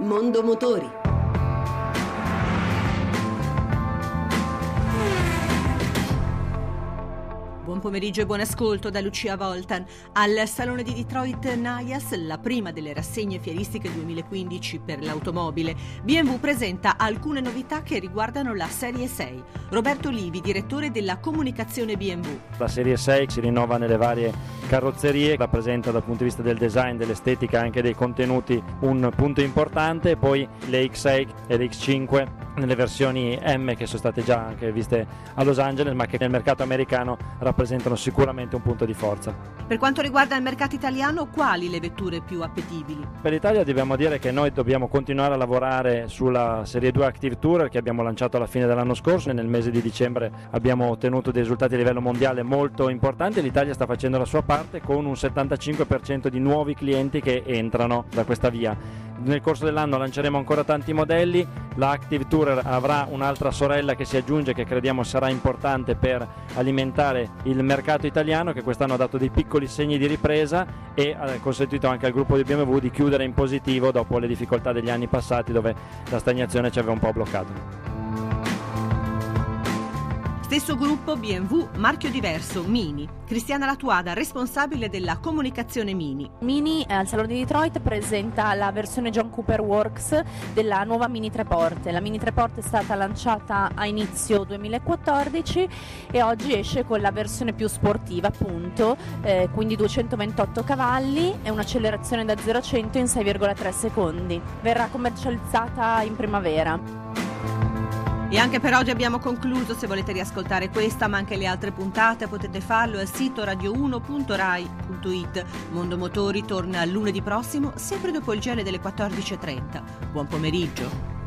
Mondo Motori Buon pomeriggio e buon ascolto da Lucia Voltan. Al Salone di Detroit Nayas, la prima delle rassegne fieristiche 2015 per l'automobile, BMW presenta alcune novità che riguardano la Serie 6. Roberto Livi, direttore della comunicazione BMW. La Serie 6 si rinnova nelle varie carrozzerie, rappresenta dal punto di vista del design, dell'estetica e anche dei contenuti un punto importante, poi le X6 e le X5 nelle versioni M che sono state già anche viste a Los Angeles ma che nel mercato americano rappresentano sicuramente un punto di forza. Per quanto riguarda il mercato italiano, quali le vetture più appetibili? Per l'Italia dobbiamo dire che noi dobbiamo continuare a lavorare sulla Serie 2 Active Tour che abbiamo lanciato alla fine dell'anno scorso e nel mese di dicembre abbiamo ottenuto dei risultati a livello mondiale molto importanti. L'Italia sta facendo la sua parte con un 75% di nuovi clienti che entrano da questa via nel corso dell'anno lanceremo ancora tanti modelli, la Active Tourer avrà un'altra sorella che si aggiunge che crediamo sarà importante per alimentare il mercato italiano che quest'anno ha dato dei piccoli segni di ripresa e ha consentito anche al gruppo di BMW di chiudere in positivo dopo le difficoltà degli anni passati dove la stagnazione ci aveva un po' bloccato. Stesso gruppo BMW, marchio diverso, Mini. Cristiana Latuada, responsabile della comunicazione Mini. Mini eh, al Salone di Detroit presenta la versione John Cooper Works della nuova Mini 3 porte. La Mini 3 porte è stata lanciata a inizio 2014 e oggi esce con la versione più sportiva, appunto, eh, quindi 228 cavalli e un'accelerazione da 0 a 100 in 6,3 secondi. Verrà commercializzata in primavera. E anche per oggi abbiamo concluso, se volete riascoltare questa ma anche le altre puntate potete farlo al sito radio1.rai.it. Mondo Motori torna lunedì prossimo, sempre dopo il gele delle 14.30. Buon pomeriggio.